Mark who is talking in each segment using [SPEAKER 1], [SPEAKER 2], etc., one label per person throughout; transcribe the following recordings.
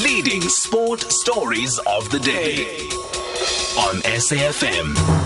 [SPEAKER 1] Leading sport stories of the day on SAFM.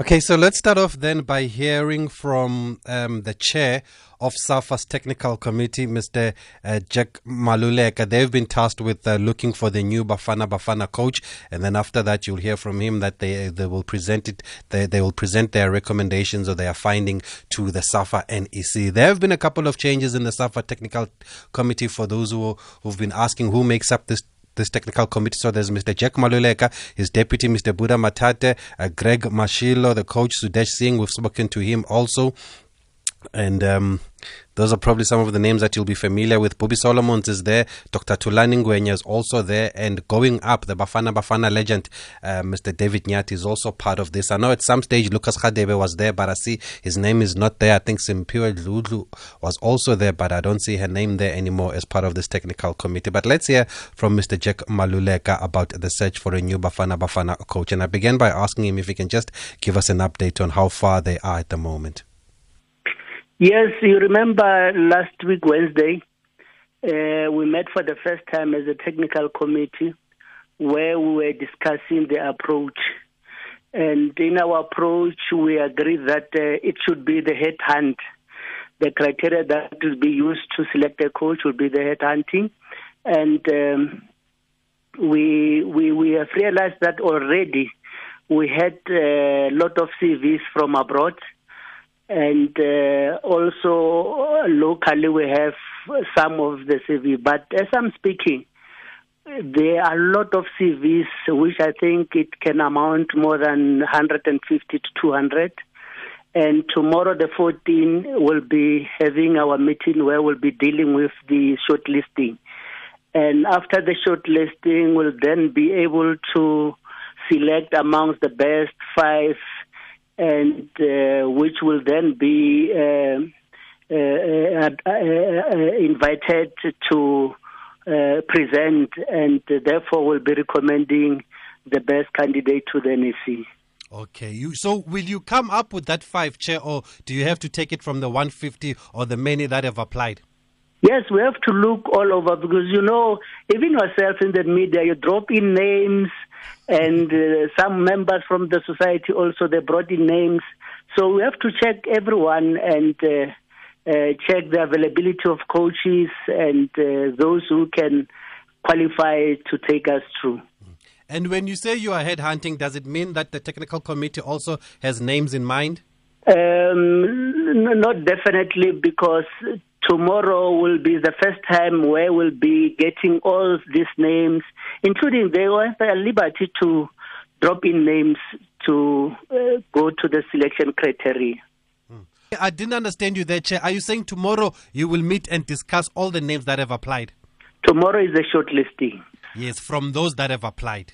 [SPEAKER 2] Okay, so let's start off then by hearing from um, the chair of SAFA's technical committee, Mr. Uh, Jack Maluleka. They've been tasked with uh, looking for the new Bafana Bafana coach, and then after that, you'll hear from him that they they will present it. They, they will present their recommendations or their finding to the SAFA NEC. There have been a couple of changes in the SAFA technical committee for those who who've been asking who makes up this this technical committee. So there's Mr. Jack Maluleka, his deputy, Mr. Buddha Matate, uh, Greg Mashilo, the coach, Sudesh Singh. We've spoken to him also. And um, those are probably some of the names that you'll be familiar with. Bobby Solomons is there. Dr. Thulani Ngwenya is also there. And going up, the Bafana Bafana legend, uh, Mr. David Nyathi is also part of this. I know at some stage Lucas Radebe was there, but I see his name is not there. I think Simphiwe Dludlu was also there, but I don't see her name there anymore as part of this technical committee. But let's hear from Mr. Jack Maluleka about the search for a new Bafana Bafana coach. And I began by asking him if he can just give us an update on how far they are at the moment.
[SPEAKER 3] Yes, you remember last week, Wednesday, uh, we met for the first time as a technical committee where we were discussing the approach. And in our approach, we agreed that uh, it should be the head hunt. The criteria that will be used to select a coach will be the head hunting. And um, we, we, we have realized that already we had a lot of CVs from abroad and uh, also uh, locally we have some of the CV. But as I'm speaking, there are a lot of CVs which I think it can amount more than 150 to 200. And tomorrow, the 14, we'll be having our meeting where we'll be dealing with the shortlisting. And after the shortlisting, we'll then be able to select amongst the best five and uh, which will then be uh, uh, invited to present, and therefore will be recommending the best candidate to the NEC.
[SPEAKER 2] Okay, you, so will you come up with that five chair, or do you have to take it from the 150 or the many that have applied?
[SPEAKER 3] Yes, we have to look all over because you know, even yourself in the media, you drop in names, and uh, some members from the society also they brought in names. So we have to check everyone and uh, uh, check the availability of coaches and uh, those who can qualify to take us through.
[SPEAKER 2] And when you say you are headhunting, does it mean that the technical committee also has names in mind?
[SPEAKER 3] Um, not definitely, because tomorrow will be the first time where we'll be getting all these names, including they will have a liberty to drop in names to uh, go to the selection criteria.
[SPEAKER 2] Hmm. I didn't understand you there, Chair. Are you saying tomorrow you will meet and discuss all the names that have applied?
[SPEAKER 3] Tomorrow is the shortlisting.
[SPEAKER 2] Yes, from those that have applied.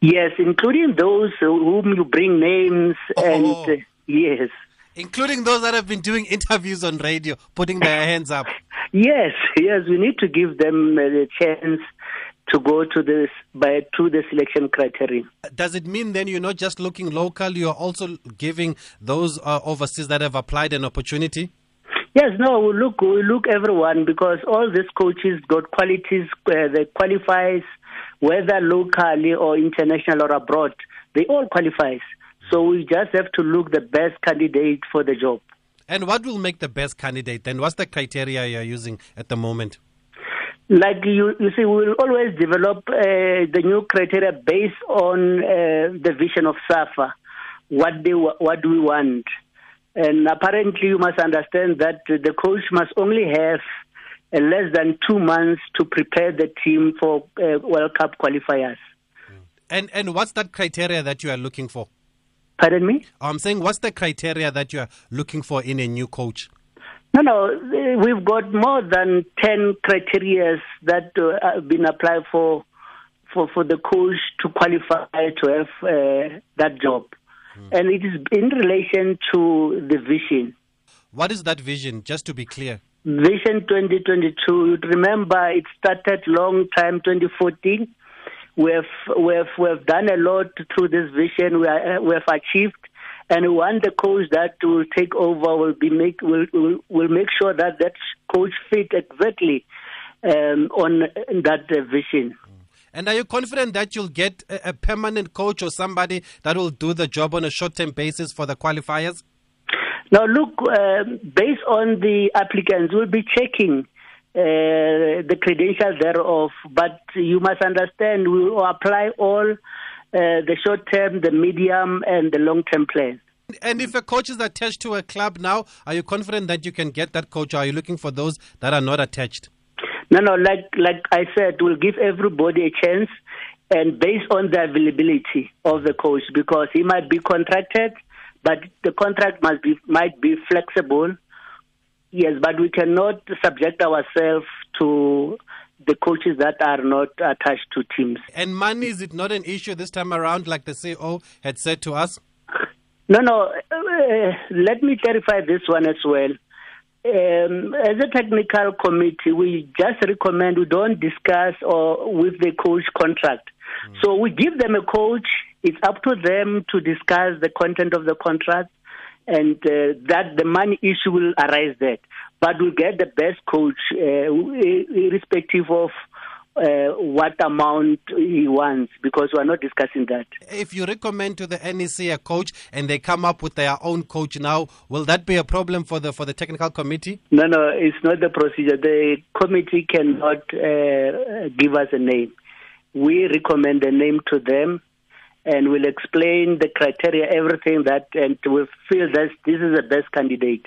[SPEAKER 3] Yes, including those whom you bring names oh. and uh, yes
[SPEAKER 2] including those that have been doing interviews on radio, putting their hands up.
[SPEAKER 3] Yes, yes, we need to give them a chance to go to this by to the selection criteria.
[SPEAKER 2] Does it mean then you're not just looking local? You're also giving those uh, overseas that have applied an opportunity.
[SPEAKER 3] Yes, no, we look we look everyone because all these coaches got qualities uh, they qualifies whether locally or international or abroad. They all qualifies. So we just have to look the best candidate for the job.
[SPEAKER 2] And what will make the best candidate then? What's the criteria you're using at the moment?
[SPEAKER 3] Like you, you see, we will always develop uh, the new criteria based on uh, the vision of SAFA. What do what do we want? And apparently, you must understand that the coach must only have uh, less than two months to prepare the team for uh, World Cup qualifiers.
[SPEAKER 2] And and what's that criteria that you are looking for?
[SPEAKER 3] Pardon me?
[SPEAKER 2] I'm saying, what's the criteria that you're looking for in a new coach?
[SPEAKER 3] No, no, we've got more than 10 criteria that uh, have been applied for, for, for the coach to qualify to have uh, that job. Hmm. And it is in relation to the vision.
[SPEAKER 2] What is that vision, just to be clear?
[SPEAKER 3] Vision 2022, you remember it started long time, 2014 we have we have we have done a lot through this vision. We are, we have achieved, and want the coach that will take over will be make will will, will make sure that that coach fit exactly um, on that uh, vision.
[SPEAKER 2] And are you confident that you'll get a, a permanent coach or somebody that will do the job on a short term basis for the qualifiers?
[SPEAKER 3] Now, look, um, based on the applicants, we'll be checking the credentials thereof, but you must understand we will apply all uh, the short term, the medium, and the long term plans.
[SPEAKER 2] And if a coach is attached to a club now, are you confident that you can get that coach, or are you looking for those that are not attached?
[SPEAKER 3] No, no, like like I said, we'll give everybody a chance, and based on the availability of the coach, because he might be contracted, but the contract must be might be flexible. Yes, but we cannot subject ourselves to the coaches that are not attached to teams.
[SPEAKER 2] And money is it not an issue this time around, like the CEO had said to us?
[SPEAKER 3] No, no. Uh, let me clarify this one as well. Um, as a technical committee, we just recommend we don't discuss or with the coach contract. Mm. So we give them a coach. It's up to them to discuss the content of the contract, and uh, that the money issue will arise there. But we get the best coach, uh, irrespective of uh, what amount he wants because we are not discussing that.
[SPEAKER 2] If you recommend to the NEC a coach and they come up with their own coach now, will that be a problem for the for the technical committee?
[SPEAKER 3] No, no, it's not the procedure. The committee cannot uh, give us a name. We recommend a name to them. And we'll explain the criteria, everything that, and we feel that this is the best candidate.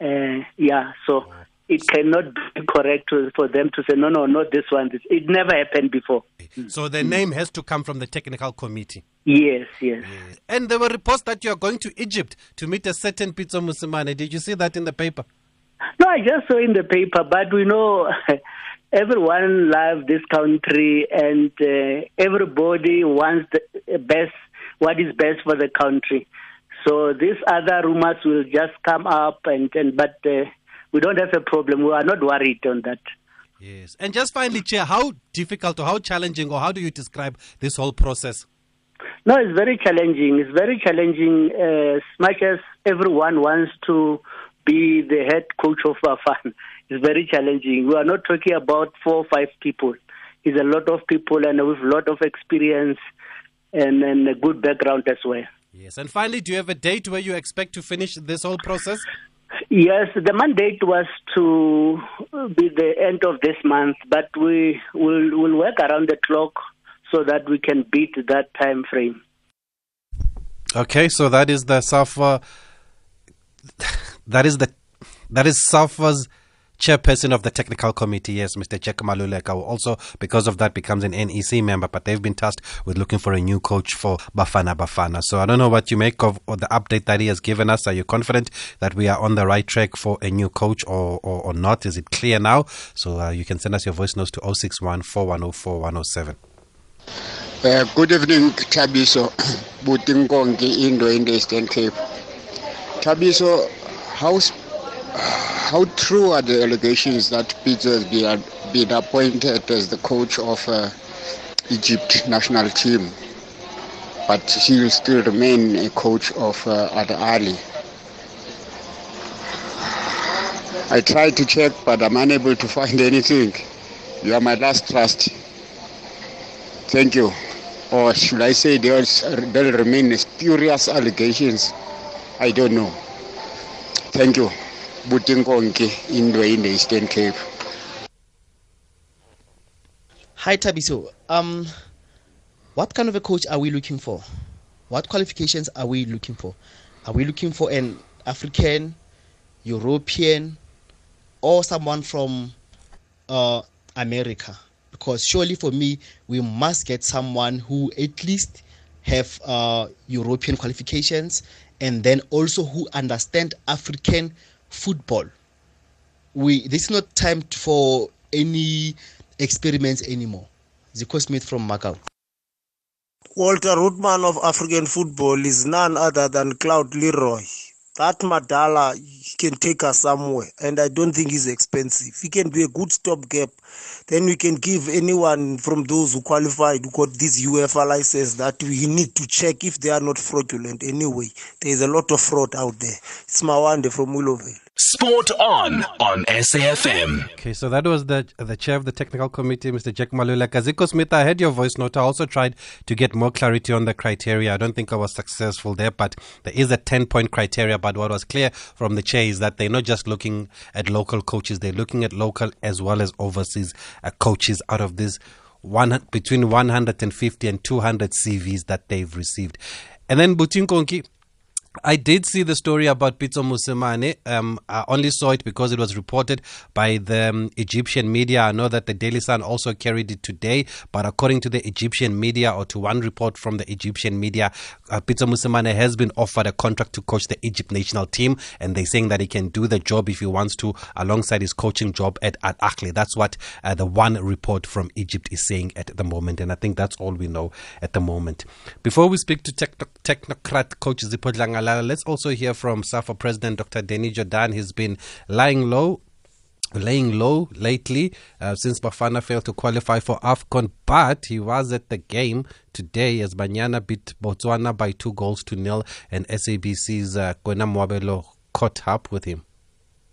[SPEAKER 3] Uh, yeah, so it cannot be correct to, for them to say, no, no, not this one. This, It never happened before.
[SPEAKER 2] So the name has to come from the technical committee?
[SPEAKER 3] Yes, yes.
[SPEAKER 2] yes. And there were reports that you are going to Egypt to meet a certain Pitso Mosimane. Did you see that in the paper?
[SPEAKER 3] No, I just saw in the paper, but we know everyone loves this country and uh, everybody wants the best, what is best for the country. So these other rumors will just come up and, and but uh, we don't have a problem. We are not worried on that.
[SPEAKER 2] Yes. And just finally, Chair, how difficult or how challenging or how do you describe this whole process?
[SPEAKER 3] No, it's very challenging. It's very challenging uh, as much as everyone wants to be the head coach of Bafana. It's very challenging. We are not talking about four or five people. It's a lot of people and with a lot of experience and, and a good background as well.
[SPEAKER 2] Yes. And finally, do you have a date where you expect to finish this whole process?
[SPEAKER 3] Yes, the mandate was to be the end of this month, but we will will work around the clock so that we can beat that time frame.
[SPEAKER 2] Okay, so that is the SAFA. That is the that is SAFA's chairperson of the technical committee, yes, Mr. Jack Maluleka, also because of that becomes an NEC member, but they've been tasked with looking for a new coach for Bafana Bafana. So I don't know what you make of the update that he has given us. Are you confident that we are on the right track for a new coach or, or, or not? Is it clear now? So uh, you can send us your voice notes to 061 4104
[SPEAKER 4] Uh, good evening, Thabiso. Butinkongi, Indo in the Cape. Thabiso, how's how true are the allegations that Pitso has been, been appointed as the coach of uh, Egypt national team, but he will still remain a coach of uh, Al Ahly? I tried to check, but I'm unable to find anything. You are my last trust. Thank you. Or should I say there will remain spurious allegations? I don't know. Thank you. Butinkonke in the Eastern Cape.
[SPEAKER 5] Hi Thabiso. Um what kind of a coach are we looking for? What qualifications are we looking for? Are we looking for an African, European, or someone from uh, America? Because surely for me, we must get someone who at least have uh, European qualifications and then also who understand African football. We this is not time for any experiments anymore. Zico Smith from Macau.
[SPEAKER 6] Walter Rootman of African football is none other than Claude Le Roy. That Madala can take us somewhere, and I don't think he's expensive. He can be a good stopgap. Then we can give anyone from those who qualified who got this UEFA license that we need to check if they are not fraudulent anyway. There is a lot of fraud out there. It's Mawande from Willowvale.
[SPEAKER 1] Sport on on SAFM.
[SPEAKER 2] Okay, so that was the the chair of the technical committee, Mr. Jack Maluleka. Zico Smith, I heard your voice note. I also tried to get more clarity on the criteria. I don't think I was successful there, but there is a 10 point criteria. But what was clear from the chair is that they're not just looking at local coaches, they're looking at local as well as overseas uh, coaches out of this one between 150 and 200 CVs that they've received. And then Butin Konki, I did see the story about Pitso Mosimane. Um, I only saw it because it was reported by the um, Egyptian media. I know that the Daily Sun also carried it today, but according to the Egyptian media or to one report from the Egyptian media, uh, Pitso Mosimane has been offered a contract to coach the Egypt national team, and they're saying that he can do the job if he wants to alongside his coaching job at, at Ahly. That's what uh, the one report from Egypt is saying at the moment, and I think that's all we know at the moment. Before we speak to techno- technocrat coach Zipho Let's also hear from SAFA President Dr. Danny Jordaan. He's been lying low laying low lately uh, since Bafana failed to qualify for AFCON, but he was at the game today as Banyana beat Botswana by two goals to nil, and SABC's uh, Kwena Mwabelo caught up with him.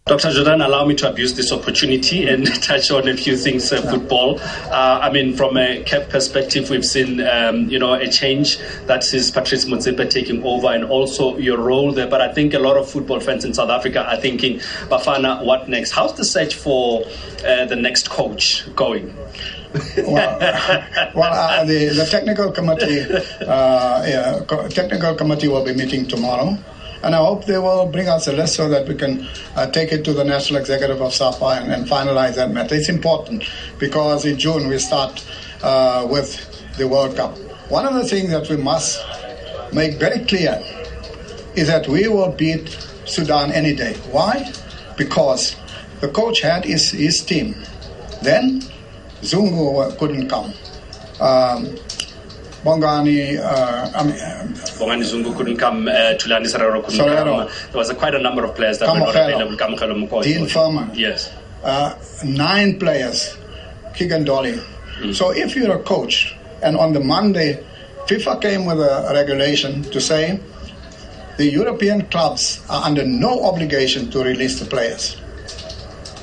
[SPEAKER 7] Dr. Jordaan, allow me to abuse this opportunity and touch on a few things uh, football. Uh, I mean, from a CAF perspective, we've seen, um, you know, a change that is Patrice Motsepe taking over and also your role there. But I think a lot of football fans in South Africa are thinking, Bafana, what next? How's the search for uh, the next coach going?
[SPEAKER 8] well, well uh, the, the technical committee, uh, yeah, technical committee will be meeting tomorrow and I hope they will bring us a list so that we can uh, take it to the National Executive of SAFA and, and, finalize that matter. It's important because in June we start uh, with the World Cup. One of the things that we must make very clear is that we will beat Sudan any day. Why? Because the coach had his, his team. Then Zungu couldn't come. Um, Bongani, uh, I mean,
[SPEAKER 7] Bongani Zungu couldn't come, uh, Thulani Serero couldn't come. There was a, quite a number of players that were not available.
[SPEAKER 8] Dean Furman.
[SPEAKER 7] Yes.
[SPEAKER 8] Uh, nine players, Keegan Dolly. Mm. So if you're a coach, and on the Monday, FIFA came with a regulation to say the European clubs are under no obligation to release the players.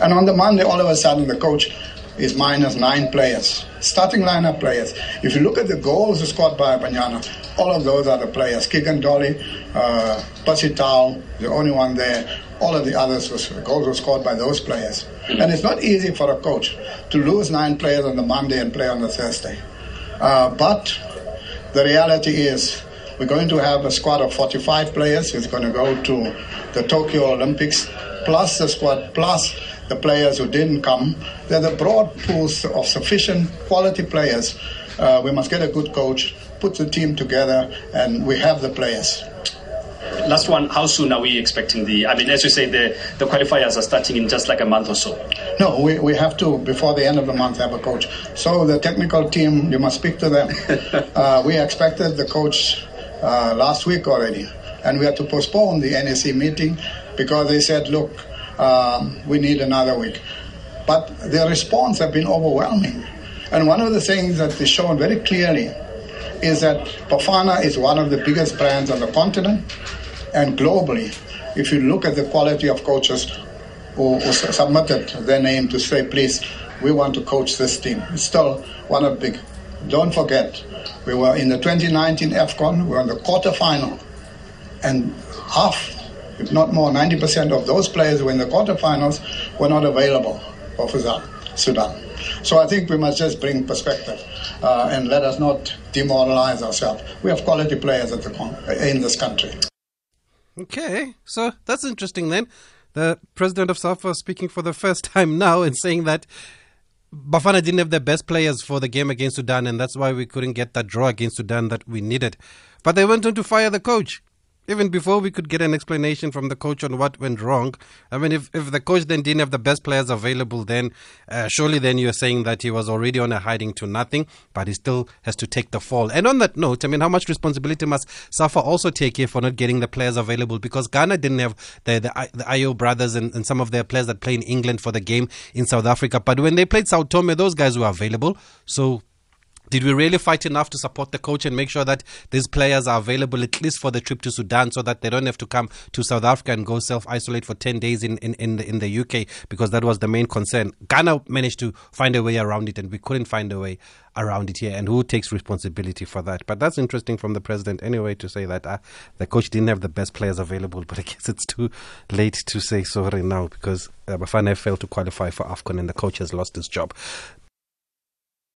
[SPEAKER 8] And on the Monday, all of a sudden, the coach is minus nine players, starting lineup players. If you look at the goals scored by Banyana, all of those are the players. Keegan Dolly, uh, Percy Tau, the only one there. All of the others was goals were scored by those players. Mm-hmm. And it's not easy for a coach to lose nine players on the Monday and play on the Thursday. Uh, but the reality is we're going to have a squad of 45 players who's going to go to the Tokyo Olympics, plus the squad, plus the players who didn't come. There's a broad pool of sufficient quality players. Uh, we must get a good coach, put the team together, and we have the players.
[SPEAKER 7] Last one, how soon are we expecting the? I mean, as you say, the, the qualifiers are starting in just like a month or so.
[SPEAKER 8] No, we, we have to, before the end of the month, have a coach. So the technical team, you must speak to them. uh, we expected the coach uh, last week already, and we had to postpone the NEC meeting because they said, look, um, we need another week. But their response have been overwhelming. And one of the things that is shown very clearly is that Bafana is one of the biggest brands on the continent and globally. If you look at the quality of coaches who, who submitted their name to say, please, we want to coach this team, it's still one of the big. Don't forget, we were in the 2019 AFCON, we were in the quarterfinal, and half if not more, 90% of those players who were in the quarterfinals were not available for Sudan. So I think we must just bring perspective uh, and let us not demoralize ourselves. We have quality players the in this country.
[SPEAKER 2] Okay, so that's interesting then. The president of SAFA speaking for the first time now and saying that Bafana didn't have the best players for the game against Sudan, and that's why we couldn't get that draw against Sudan that we needed. But they went on to fire the coach even before we could get an explanation from the coach on what went wrong. I mean, if, if the coach then didn't have the best players available, then uh, surely then you're saying that he was already on a hiding to nothing, but he still has to take the fall. And on that note, I mean, how much responsibility must Safa also take here for not getting the players available? Because Ghana didn't have the, the, the Ayew brothers and, and some of their players that play in England for the game in South Africa. But when they played Sao Tome, those guys were available. So Did we really fight enough to support the coach and make sure that these players are available at least for the trip to Sudan so that they don't have to come to South Africa and go self isolate for 10 days in, in, in, the, in the UK because that was the main concern. Ghana managed to find a way around it and we couldn't find a way around it here. And who takes responsibility for that? But that's interesting from the president anyway to say that uh, the coach didn't have the best players available. But I guess it's too late to say sorry now because uh, Bafana failed to qualify for AFCON and the coach has lost his job.